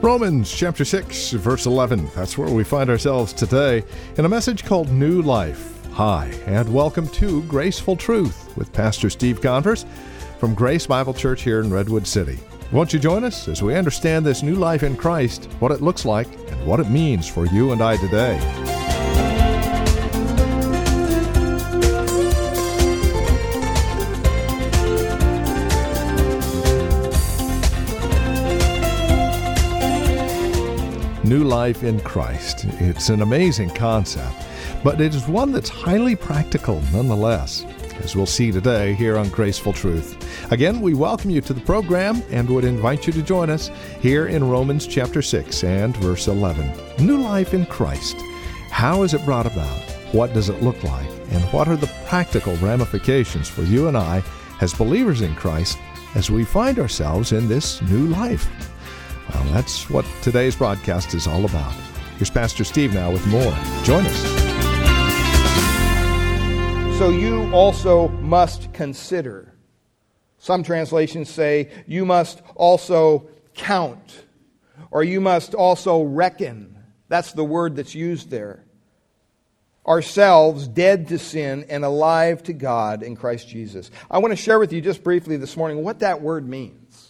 Romans chapter 6, verse 11. That's where we find ourselves today in a message called New Life. Hi, and welcome to Graceful Truth with Pastor Steve Converse from Grace Bible Church here in Redwood City. Won't you join us as we understand this new life in Christ, what it looks like, and what it means for you and I today? New life in Christ. It's an amazing concept, but it is one that's highly practical nonetheless, as we'll see today here on Graceful Truth. Again, we welcome you to the program and would invite you to join us here in Romans chapter 6 and verse 11. New life in Christ. How is it brought about? What does it look like? And what are the practical ramifications for you and I as believers in Christ as we find ourselves in this new life? Well, that's what today's broadcast is all about. Here's Pastor Steve now with more. Join us. So you also must consider. Some translations say you must also count, or you must also reckon. That's the word that's used there. Ourselves dead to sin and alive to God in Christ Jesus. I want to share with you just briefly this morning what that word means.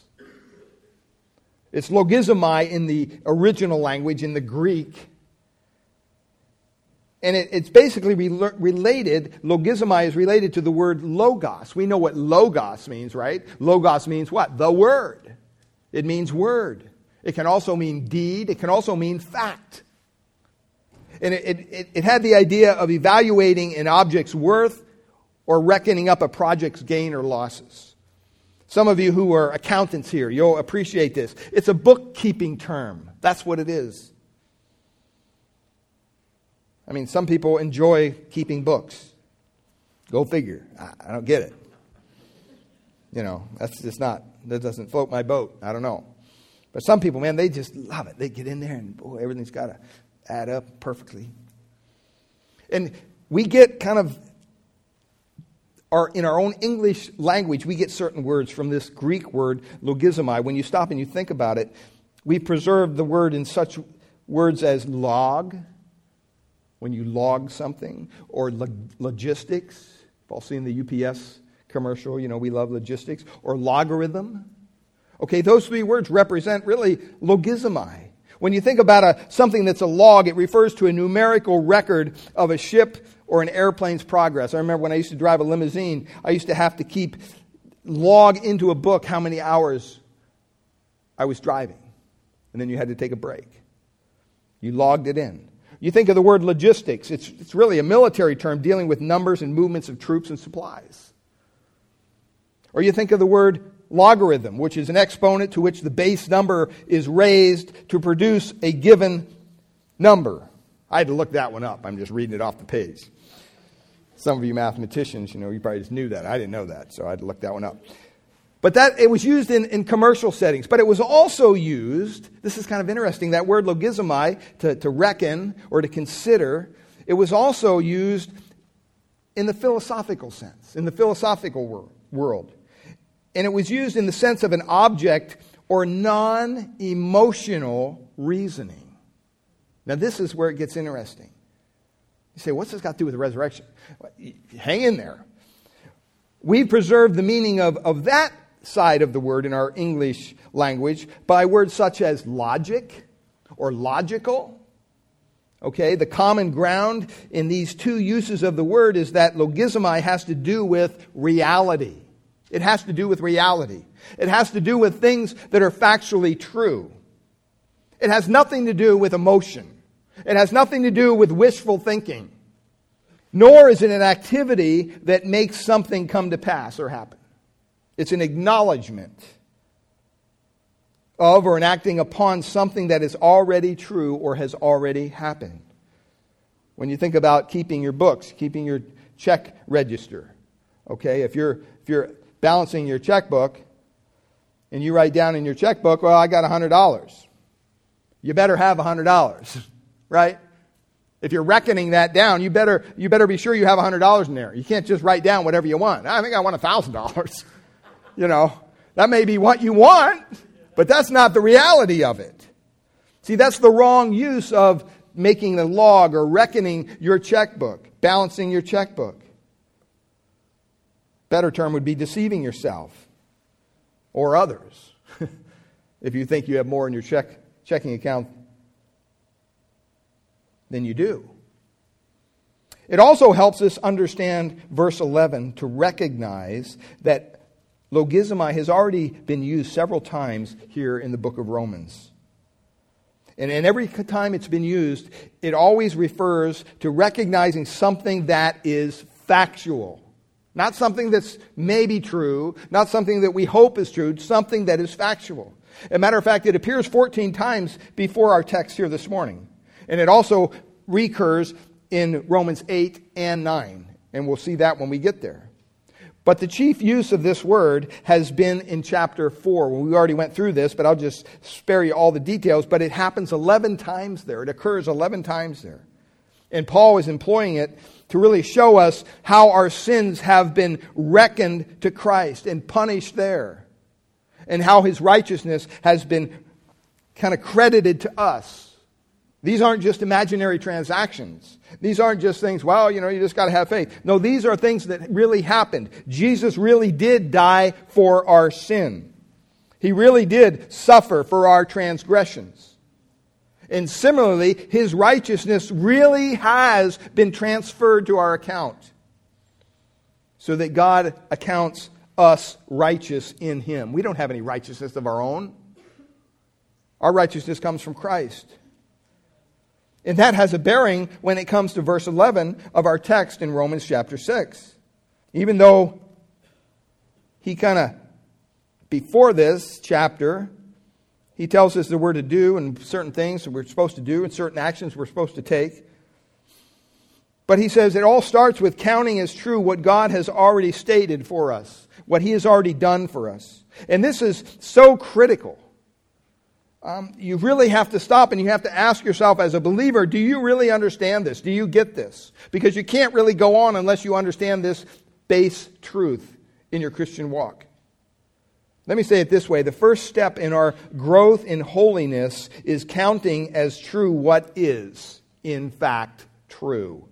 It's logizomai in the original language, in the Greek. And it, it's basically re- related, logizomai is related to the word logos. We know what logos means, right? Logos means what? The word. It means word. It can also mean deed. It can also mean fact. And it, it, it had the idea of evaluating an object's worth or reckoning up a project's gain or losses. Some of you who are accountants here, you'll appreciate this. It's a bookkeeping term. That's what it is. I mean, some people enjoy keeping books. Go figure. I, don't get it. You know, that's just not, that doesn't float my boat. I don't know. But some people, man, they just love it. They get in there and boy, everything's got to add up perfectly. And we get kind of our, in our own English language, we get certain words from this Greek word, logizomai. When you stop and you think about it, we preserve the word in such words as log, when you log something, or log- logistics. You've all seen the UPS commercial, you know, we love logistics, or logarithm. Okay, those three words represent really logizomai. When you think about a, something that's a log, it refers to a numerical record of a ship or an airplane's progress. I remember when I used to drive a limousine, I used to have to keep log into a book how many hours I was driving. And then you had to take a break. You logged it in. You think of the word logistics, it's, it's really a military term dealing with numbers and movements of troops and supplies. Or you think of the word logarithm, which is an exponent to which the base number is raised to produce a given number. I had to look that one up. I'm just reading it off the page. Some of you mathematicians, you know, you probably just knew that. I didn't know that, so I had to look that one up. But that it was used in, in commercial settings. But it was also used, this is kind of interesting, that word logizomai, to, to reckon or to consider, it was also used in the philosophical sense, in the philosophical wor- world. And it was used in the sense of an object or non emotional reasoning. Now, this is where it gets interesting. You say, what's this got to do with the resurrection? Hang in there. We preserve the meaning of, of that side of the word in our English language by words such as logic or logical. Okay, the common ground in these two uses of the word is that logizomai has to do with reality. It has to do with reality. It has to do with things that are factually true. It has nothing to do with emotion. It has nothing to do with wishful thinking, nor is it an activity that makes something come to pass or happen. It's an acknowledgement of or an acting upon something that is already true or has already happened. When you think about keeping your books, keeping your check register, okay, if you're, if you're balancing your checkbook and you write down in your checkbook, well, I got $100. You better have $100. right? If you're reckoning that down, you better, you better be sure you have $100 in there. You can't just write down whatever you want. I think I want $1,000. you know, that may be what you want, but that's not the reality of it. See, that's the wrong use of making a log or reckoning your checkbook, balancing your checkbook. Better term would be deceiving yourself or others if you think you have more in your check, checking account than you do. It also helps us understand verse 11 to recognize that logizomai has already been used several times here in the book of Romans. And, and every time it's been used, it always refers to recognizing something that is factual. Not something that's maybe true, not something that we hope is true, something that is factual. As a matter of fact, it appears 14 times before our text here this morning. And it also recurs in Romans 8 and 9. And we'll see that when we get there. But the chief use of this word has been in chapter 4. Well, we already went through this, but I'll just spare you all the details. But it happens 11 times there. It occurs 11 times there. And Paul is employing it to really show us how our sins have been reckoned to Christ and punished there, and how his righteousness has been kind of credited to us. These aren't just imaginary transactions. These aren't just things, well, you know, you just got to have faith. No, these are things that really happened. Jesus really did die for our sin. He really did suffer for our transgressions. And similarly, his righteousness really has been transferred to our account so that God accounts us righteous in him. We don't have any righteousness of our own. Our righteousness comes from Christ. And that has a bearing when it comes to verse 11 of our text in Romans chapter 6. Even though he kind of, before this chapter, he tells us that we're to do and certain things that we're supposed to do and certain actions we're supposed to take. But he says it all starts with counting as true what God has already stated for us, what he has already done for us. And this is so critical um, you really have to stop and you have to ask yourself as a believer do you really understand this? Do you get this? Because you can't really go on unless you understand this base truth in your Christian walk. Let me say it this way the first step in our growth in holiness is counting as true what is, in fact, true.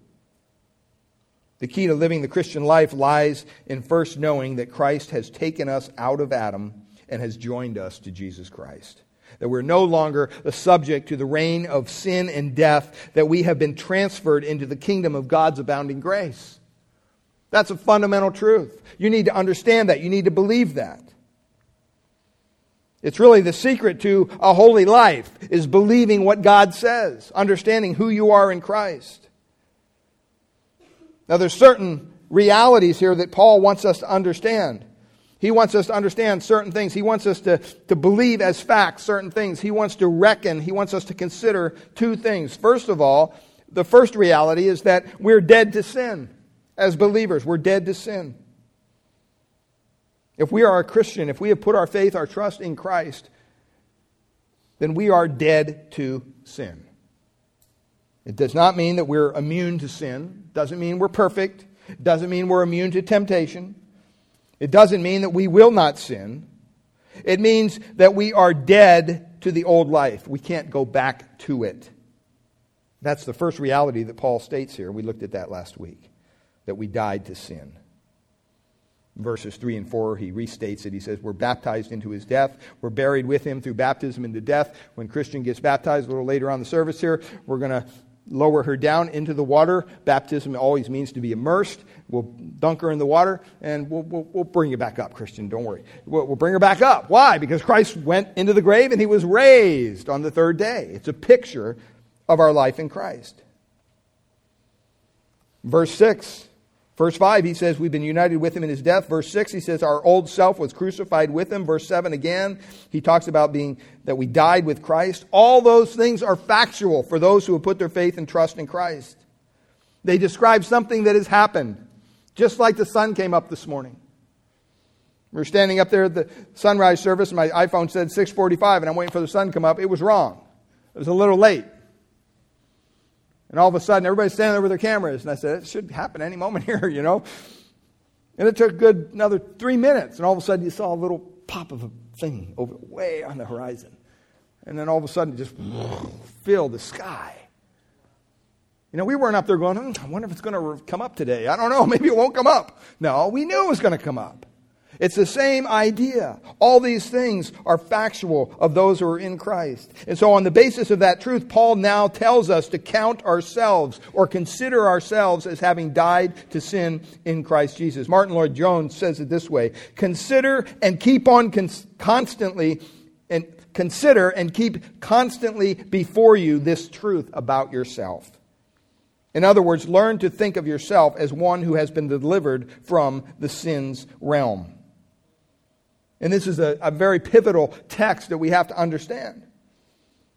The key to living the Christian life lies in first knowing that Christ has taken us out of Adam and has joined us to Jesus Christ that we're no longer the subject to the reign of sin and death, that we have been transferred into the kingdom of God's abounding grace. That's a fundamental truth. You need to understand that. You need to believe that. It's really the secret to a holy life is believing what God says, understanding who you are in Christ. Now there's certain realities here that Paul wants us to understand. He wants us to understand certain things. He wants us to, to believe as facts certain things. He wants to reckon. He wants us to consider two things. First of all, the first reality is that we're dead to sin. As believers, we're dead to sin. If we are a Christian, if we have put our faith, our trust in Christ, then we are dead to sin. It does not mean that we're immune to sin. Doesn't mean we're perfect. Doesn't mean we're immune to temptation. It doesn't mean that we will not sin. It means that we are dead to the old life. We can't go back to it. That's the first reality that Paul states here. We looked at that last week, that we died to sin. Verses 3 and 4, he restates it. He says, We're baptized into his death. We're buried with him through baptism into death. When Christian gets baptized a little later on the service here, we're going to lower her down into the water. Baptism always means to be immersed. We'll dunk her in the water and we'll, we'll, we'll bring you back up, Christian. Don't worry. We'll, we'll bring her back up. Why? Because Christ went into the grave and he was raised on the third day. It's a picture of our life in Christ. Verse 6 Verse 5, he says, We've been united with him in his death. Verse 6, he says, Our old self was crucified with him. Verse 7 again, he talks about being that we died with Christ. All those things are factual for those who have put their faith and trust in Christ. They describe something that has happened, just like the sun came up this morning. We were standing up there at the sunrise service, and my iPhone said 645, and I'm waiting for the sun to come up. It was wrong. It was a little late. And all of a sudden, everybody's standing there with their cameras. And I said, it should happen any moment here, you know. And it took good another three minutes. And all of a sudden, you saw a little pop of a thing over way on the horizon. and then all of a sudden it just filled the sky. You know, we weren't up there going, hmm, I wonder if it's going to come up today. I don't know. Maybe it won't come up. No, we knew it was going to come up. It's the same idea. All these things are factual of those who are in Christ. And so, on the basis of that truth, Paul now tells us to count ourselves or consider ourselves as having died to sin in Christ Jesus. Martyn Lloyd-Jones says it this way Consider and keep on cons- constantly and consider and keep constantly before you this truth about yourself. In other words, learn to think of yourself as one who has been delivered from the sin's realm. And this is a, a very pivotal text that we have to understand.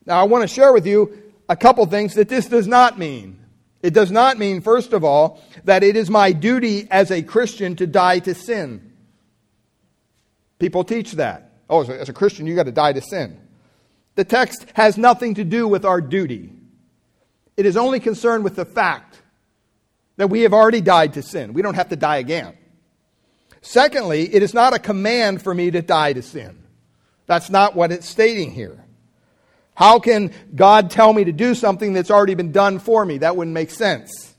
Now, I want to share with you a couple things that this does not mean. It does not mean, first of all, that it is my duty as a Christian to die to sin. People teach that. Oh, as a Christian, you've got to die to sin. The text has nothing to do with our duty. It is only concerned with the fact that we have already died to sin. We don't have to die again. Secondly, it is not a command for me to die to sin. That's not what it's stating here. How can God tell me to do something that's already been done for me? That wouldn't make sense.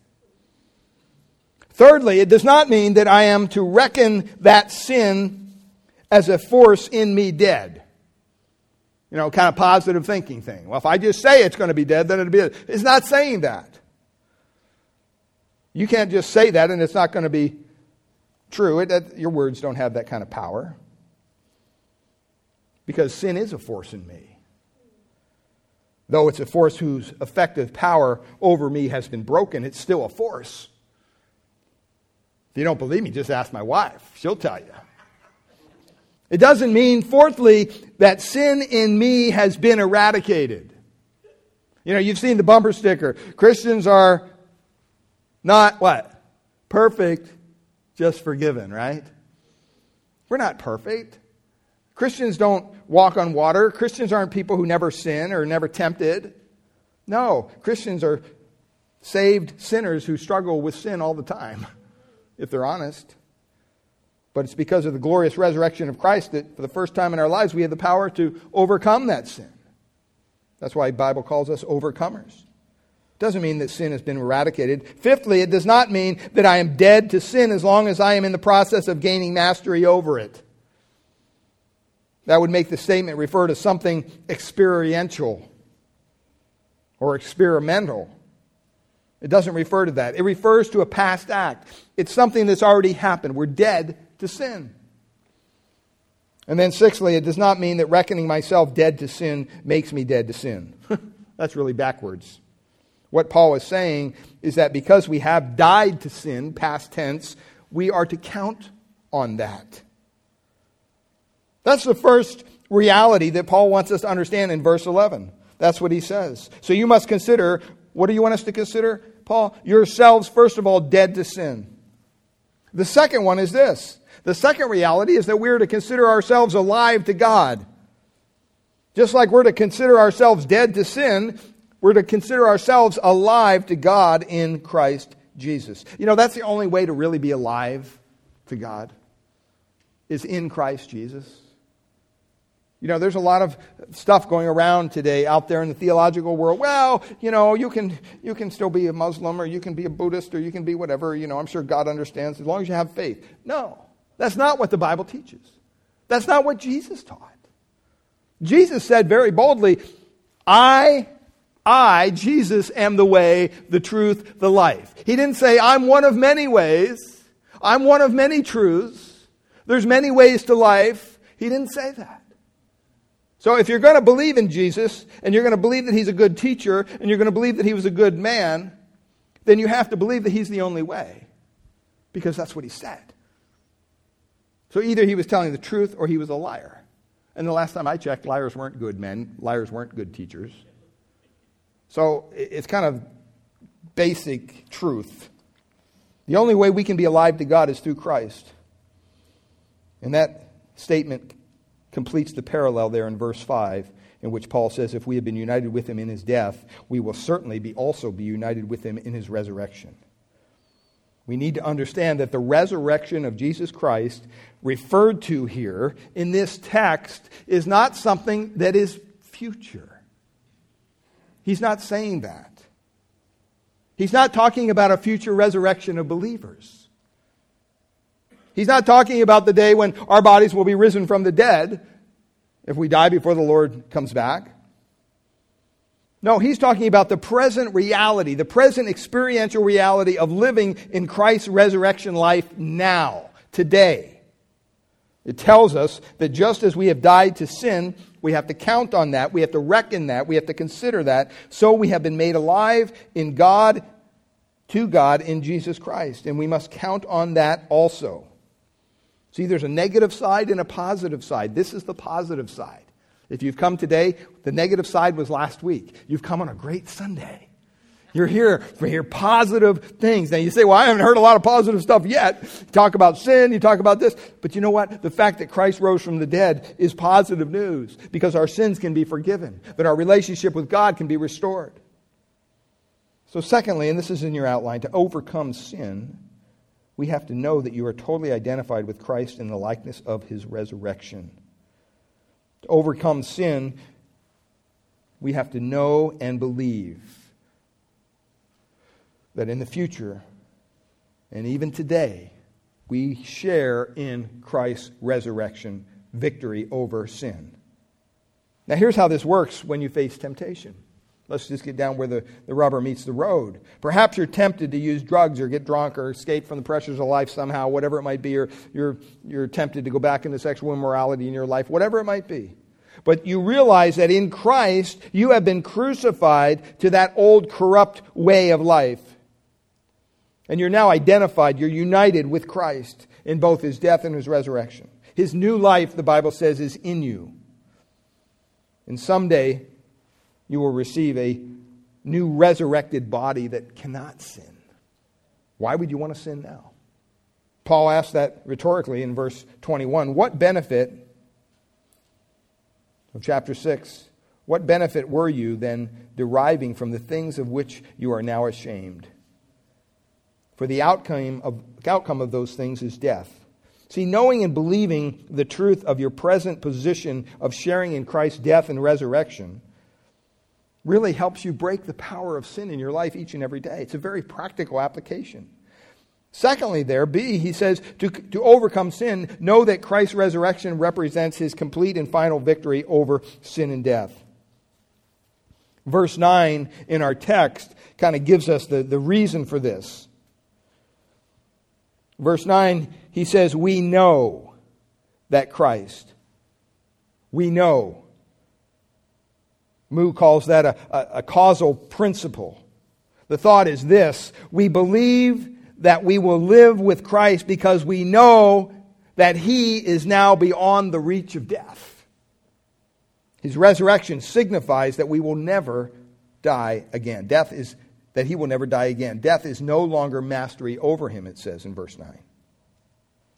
Thirdly, it does not mean that I am to reckon that sin as a force in me dead. You know, kind of positive thinking thing. Well, if I just say it's going to be dead, then it'll be. It's not saying that. You can't just say that and it's not going to be True, it, your words don't have that kind of power. Because sin is a force in me. Though it's a force whose effective power over me has been broken, it's still a force. If you don't believe me, just ask my wife. She'll tell you. It doesn't mean, fourthly, that sin in me has been eradicated. You know, you've seen the bumper sticker. Christians are not what? Perfect, just forgiven, right? We're not perfect. Christians don't walk on water. Christians aren't people who never sin or never tempted. No, Christians are saved sinners who struggle with sin all the time, if they're honest. But it's because of the glorious resurrection of Christ that for the first time in our lives we have the power to overcome that sin. That's why the Bible calls us overcomers. Doesn't mean that sin has been eradicated. Fifthly, it does not mean that I am dead to sin as long as I am in the process of gaining mastery over it. That would make the statement refer to something experiential or experimental. It doesn't refer to that. It refers to a past act. It's something that's already happened. We're dead to sin. And then, sixthly, it does not mean that reckoning myself dead to sin makes me dead to sin. that's really backwards. What Paul is saying is that because we have died to sin, past tense, we are to count on that. That's the first reality that Paul wants us to understand in verse 11. That's what he says. So you must consider what do you want us to consider, Paul? Yourselves, first of all, dead to sin. The second one is this the second reality is that we're to consider ourselves alive to God. Just like we're to consider ourselves dead to sin, we're to consider ourselves alive to God in Christ Jesus. You know, that's the only way to really be alive to God, is in Christ Jesus. You know, there's a lot of stuff going around today out there in the theological world. Well, you know, you can, you can still be a Muslim or you can be a Buddhist or you can be whatever. You know, I'm sure God understands as long as you have faith. No, that's not what the Bible teaches. That's not what Jesus taught. Jesus said very boldly, I I, Jesus, am the way, the truth, the life. He didn't say, I'm one of many ways. I'm one of many truths. There's many ways to life. He didn't say that. So if you're going to believe in Jesus, and you're going to believe that he's a good teacher, and you're going to believe that he was a good man, then you have to believe that he's the only way. Because that's what he said. So either he was telling the truth or he was a liar. And the last time I checked, liars weren't good men, liars weren't good teachers. So it's kind of basic truth. The only way we can be alive to God is through Christ. And that statement completes the parallel there in verse 5, in which Paul says, If we have been united with him in his death, we will certainly be also be united with him in his resurrection. We need to understand that the resurrection of Jesus Christ, referred to here in this text, is not something that is future. He's not saying that. He's not talking about a future resurrection of believers. He's not talking about the day when our bodies will be risen from the dead if we die before the Lord comes back. No, he's talking about the present reality, the present experiential reality of living in Christ's resurrection life now, today. It tells us that just as we have died to sin, we have to count on that, we have to reckon that, we have to consider that, so we have been made alive in God, to God in Jesus Christ. And we must count on that also. See, there's a negative side and a positive side. This is the positive side. If you've come today, the negative side was last week. You've come on a great Sunday. You're here for hear positive things. Now you say, well, I haven't heard a lot of positive stuff yet. You talk about sin, you talk about this. But you know what? The fact that Christ rose from the dead is positive news because our sins can be forgiven, that our relationship with God can be restored. So, secondly, and this is in your outline, to overcome sin, we have to know that you are totally identified with Christ in the likeness of his resurrection. To overcome sin, we have to know and believe that in the future, and even today, we share in Christ's resurrection victory over sin. Now, here's how this works when you face temptation. Let's just get down where the, the rubber meets the road. Perhaps you're tempted to use drugs or get drunk or escape from the pressures of life somehow, whatever it might be, or you're, you're tempted to go back into sexual immorality in your life, whatever it might be. But you realize that in Christ, you have been crucified to that old corrupt way of life. And you're now identified, you're united with Christ in both his death and his resurrection. His new life, the Bible says, is in you. And someday, you will receive a new resurrected body that cannot sin. Why would you want to sin now? Paul asked that rhetorically in verse 21. What benefit of chapter 6? What benefit were you then deriving from the things of which you are now ashamed? For the outcome of, outcome of those things is death. See, knowing and believing the truth of your present position of sharing in Christ's death and resurrection really helps you break the power of sin in your life each and every day. It's a very practical application. Secondly, there, B, he says, to, to overcome sin, know that Christ's resurrection represents his complete and final victory over sin and death. Verse 9 in our text kind of gives us the, the reason for this. Verse 9, he says, We know that Christ, we know Moo calls that a, a, a causal principle. The thought is this we believe that we will live with Christ because we know that he is now beyond the reach of death. His resurrection signifies that we will never die again. Death is that he will never die again. Death is no longer mastery over him, it says in verse 9.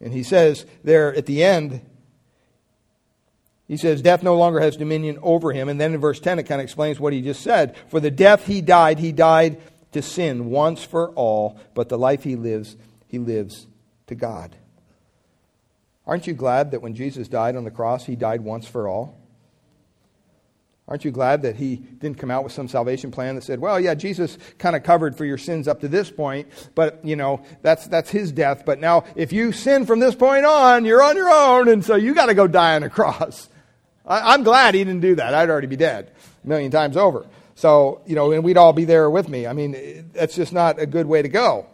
And he says there at the end, he says, Death no longer has dominion over him. And then in verse 10, it kind of explains what he just said. For the death he died, he died to sin once for all, but the life he lives, he lives to God. Aren't you glad that when Jesus died on the cross, he died once for all? Aren't you glad that he didn't come out with some salvation plan that said, well, yeah, Jesus kind of covered for your sins up to this point, but, you know, that's, that's his death. But now, if you sin from this point on, you're on your own, and so you got to go die on a cross. I, am glad he didn't do that. I'd already be dead a million times over. So, you know, and we'd all be there with me. I mean, that's just not a good way to go.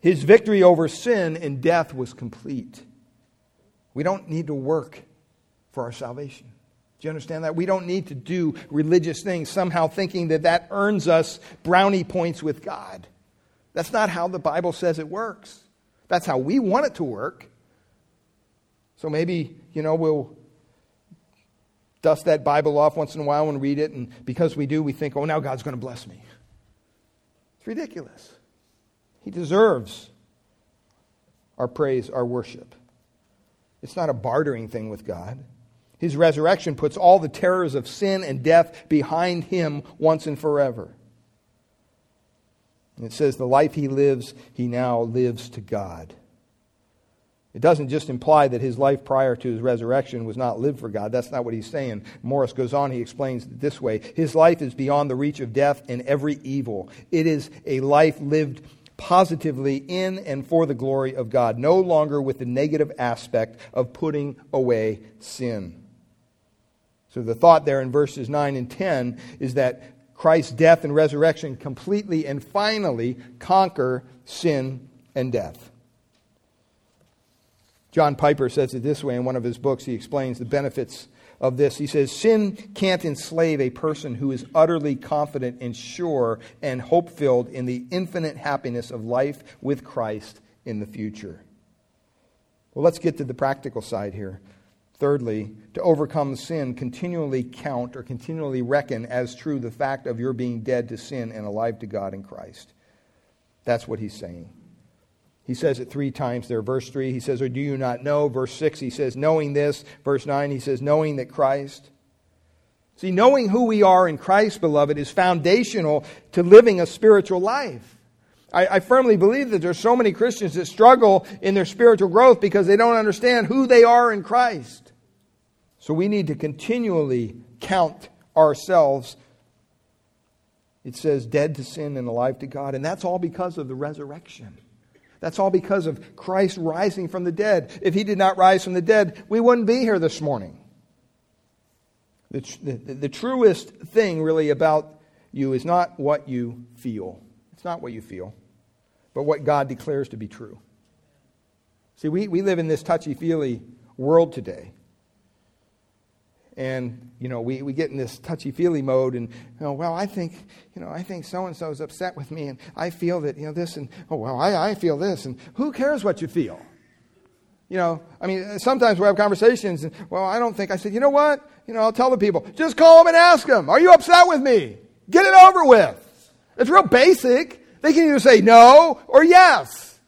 His victory over sin and death was complete. We don't need to work for our salvation. Do you understand that? We don't need to do religious things somehow thinking that that earns us brownie points with God. That's not how the Bible says it works. That's how we want it to work. So maybe, you know, we'll dust that Bible off once in a while and read it, and because we do, we think, oh, now God's going to bless me. It's ridiculous. He deserves our praise, our worship. It's not a bartering thing with God. His resurrection puts all the terrors of sin and death behind him once and forever. And it says, the life he lives, he now lives to God. It doesn't just imply that his life prior to his resurrection was not lived for God. That's not what he's saying. Morris goes on, he explains it this way His life is beyond the reach of death and every evil. It is a life lived positively in and for the glory of God, no longer with the negative aspect of putting away sin. So the thought there in verses 9 and 10 is that Christ's death and resurrection completely and finally conquer sin and death. John Piper says it this way in one of his books. He explains the benefits of this. He says, Sin can't enslave a person who is utterly confident and sure and hope filled in the infinite happiness of life with Christ in the future. Well, let's get to the practical side here. Thirdly, to overcome sin, continually count or continually reckon as true the fact of your being dead to sin and alive to God in Christ. That's what he's saying. He says it three times there. Verse 3, he says, Or do you not know? Verse 6, he says, Knowing this. Verse 9, he says, Knowing that Christ. See, knowing who we are in Christ, beloved, is foundational to living a spiritual life. I, I firmly believe that there's so many Christians that struggle in their spiritual growth because they don't understand who they are in Christ. So we need to continually count ourselves. It says, dead to sin and alive to God. And that's all because of the resurrection. That's all because of Christ rising from the dead. If he did not rise from the dead, we wouldn't be here this morning. The, the, the truest thing, really, about you is not what you feel. It's not what you feel, but what God declares to be true. See, we, we live in this touchy feely world today and you know we, we get in this touchy-feely mode and you know well i think you know i think so-and-so is upset with me and i feel that you know this and oh well I, I feel this and who cares what you feel? You know i mean sometimes we have conversations and well i don't think i said you know what? You know i'll tell the people just call them and ask them are you upset with me? Get it over with. It's real basic. They can either say no or yes.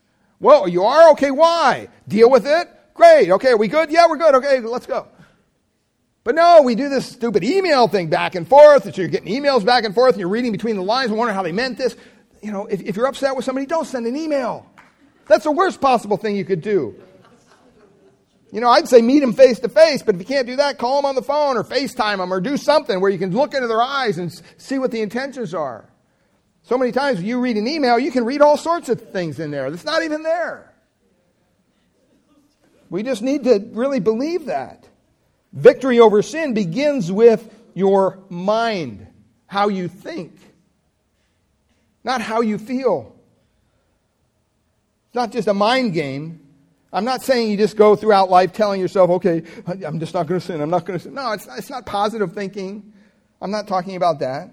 Well you are okay why? Deal with it. Great. Okay are we good? Yeah we're good. Okay let's go but no, we do this stupid email thing back and forth. That you're getting emails back and forth, and you're reading between the lines and wondering how they meant this. You know, if, if you're upset with somebody, don't send an email. That's the worst possible thing you could do. You know, I'd say meet them face to face, but if you can't do that, call them on the phone or FaceTime them or do something where you can look into their eyes and see what the intentions are. So many times you read an email, you can read all sorts of things in there that's not even there. We just need to really believe that. Victory over sin begins with your mind, how you think, not how you feel. It's not just a mind game. I'm not saying you just go throughout life telling yourself, okay, I'm just not going to sin. I'm not going to sin. No, it's, it's not positive thinking. I'm not talking about that.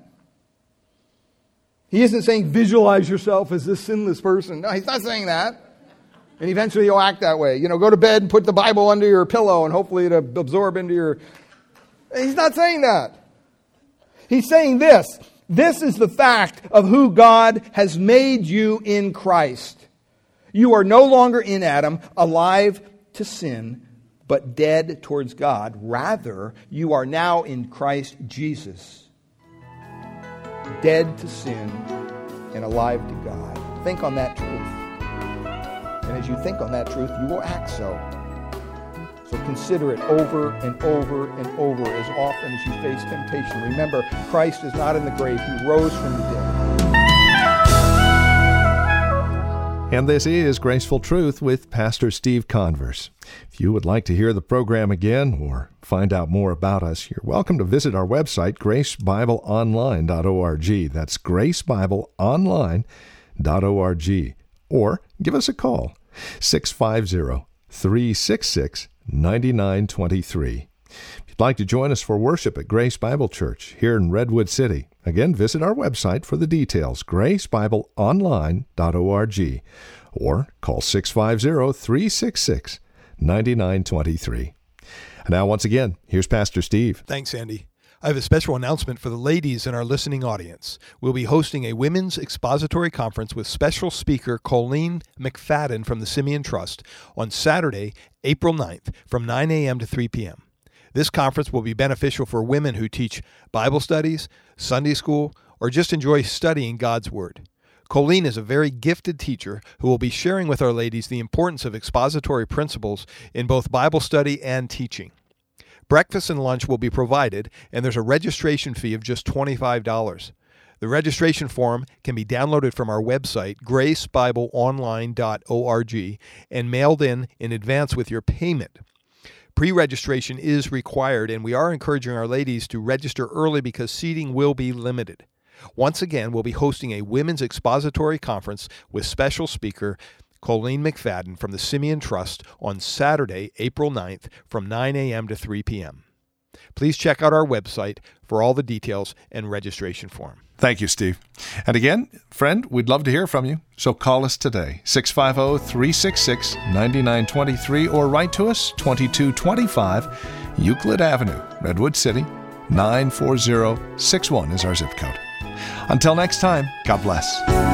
He isn't saying visualize yourself as this sinless person. No, he's not saying that. And eventually you'll act that way. You know, go to bed and put the Bible under your pillow and hopefully it'll absorb into your. He's not saying that. He's saying this. This is the fact of who God has made you in Christ. You are no longer in Adam, alive to sin, but dead towards God. Rather, you are now in Christ Jesus, dead to sin and alive to God. Think on that truth. As you think on that truth, you will act so. So consider it over and over and over as often as you face temptation. Remember, Christ is not in the grave, He rose from the dead. And this is Graceful Truth with Pastor Steve Converse. If you would like to hear the program again or find out more about us, you're welcome to visit our website, gracebibleonline.org. That's gracebibleonline.org. Or give us a call, 650 366 9923. If you'd like to join us for worship at Grace Bible Church here in Redwood City, again, visit our website for the details, gracebibleonline.org, or call 650 366 9923. And now, once again, here's Pastor Steve. Thanks, Andy. I have a special announcement for the ladies in our listening audience. We'll be hosting a women's expository conference with special speaker Colleen McFadden from the Simeon Trust on Saturday, April 9th from 9 a.m. to 3 p.m. This conference will be beneficial for women who teach Bible studies, Sunday school, or just enjoy studying God's Word. Colleen is a very gifted teacher who will be sharing with our ladies the importance of expository principles in both Bible study and teaching. Breakfast and lunch will be provided, and there's a registration fee of just $25. The registration form can be downloaded from our website, gracebibleonline.org, and mailed in in advance with your payment. Pre registration is required, and we are encouraging our ladies to register early because seating will be limited. Once again, we'll be hosting a women's expository conference with special speaker Colleen McFadden from the Simeon Trust on Saturday, April 9th from 9 a.m. to 3 p.m. Please check out our website for all the details and registration form. Thank you, Steve. And again, friend, we'd love to hear from you. So call us today, 650 366 9923, or write to us, 2225 Euclid Avenue, Redwood City, 94061 is our zip code. Until next time, God bless.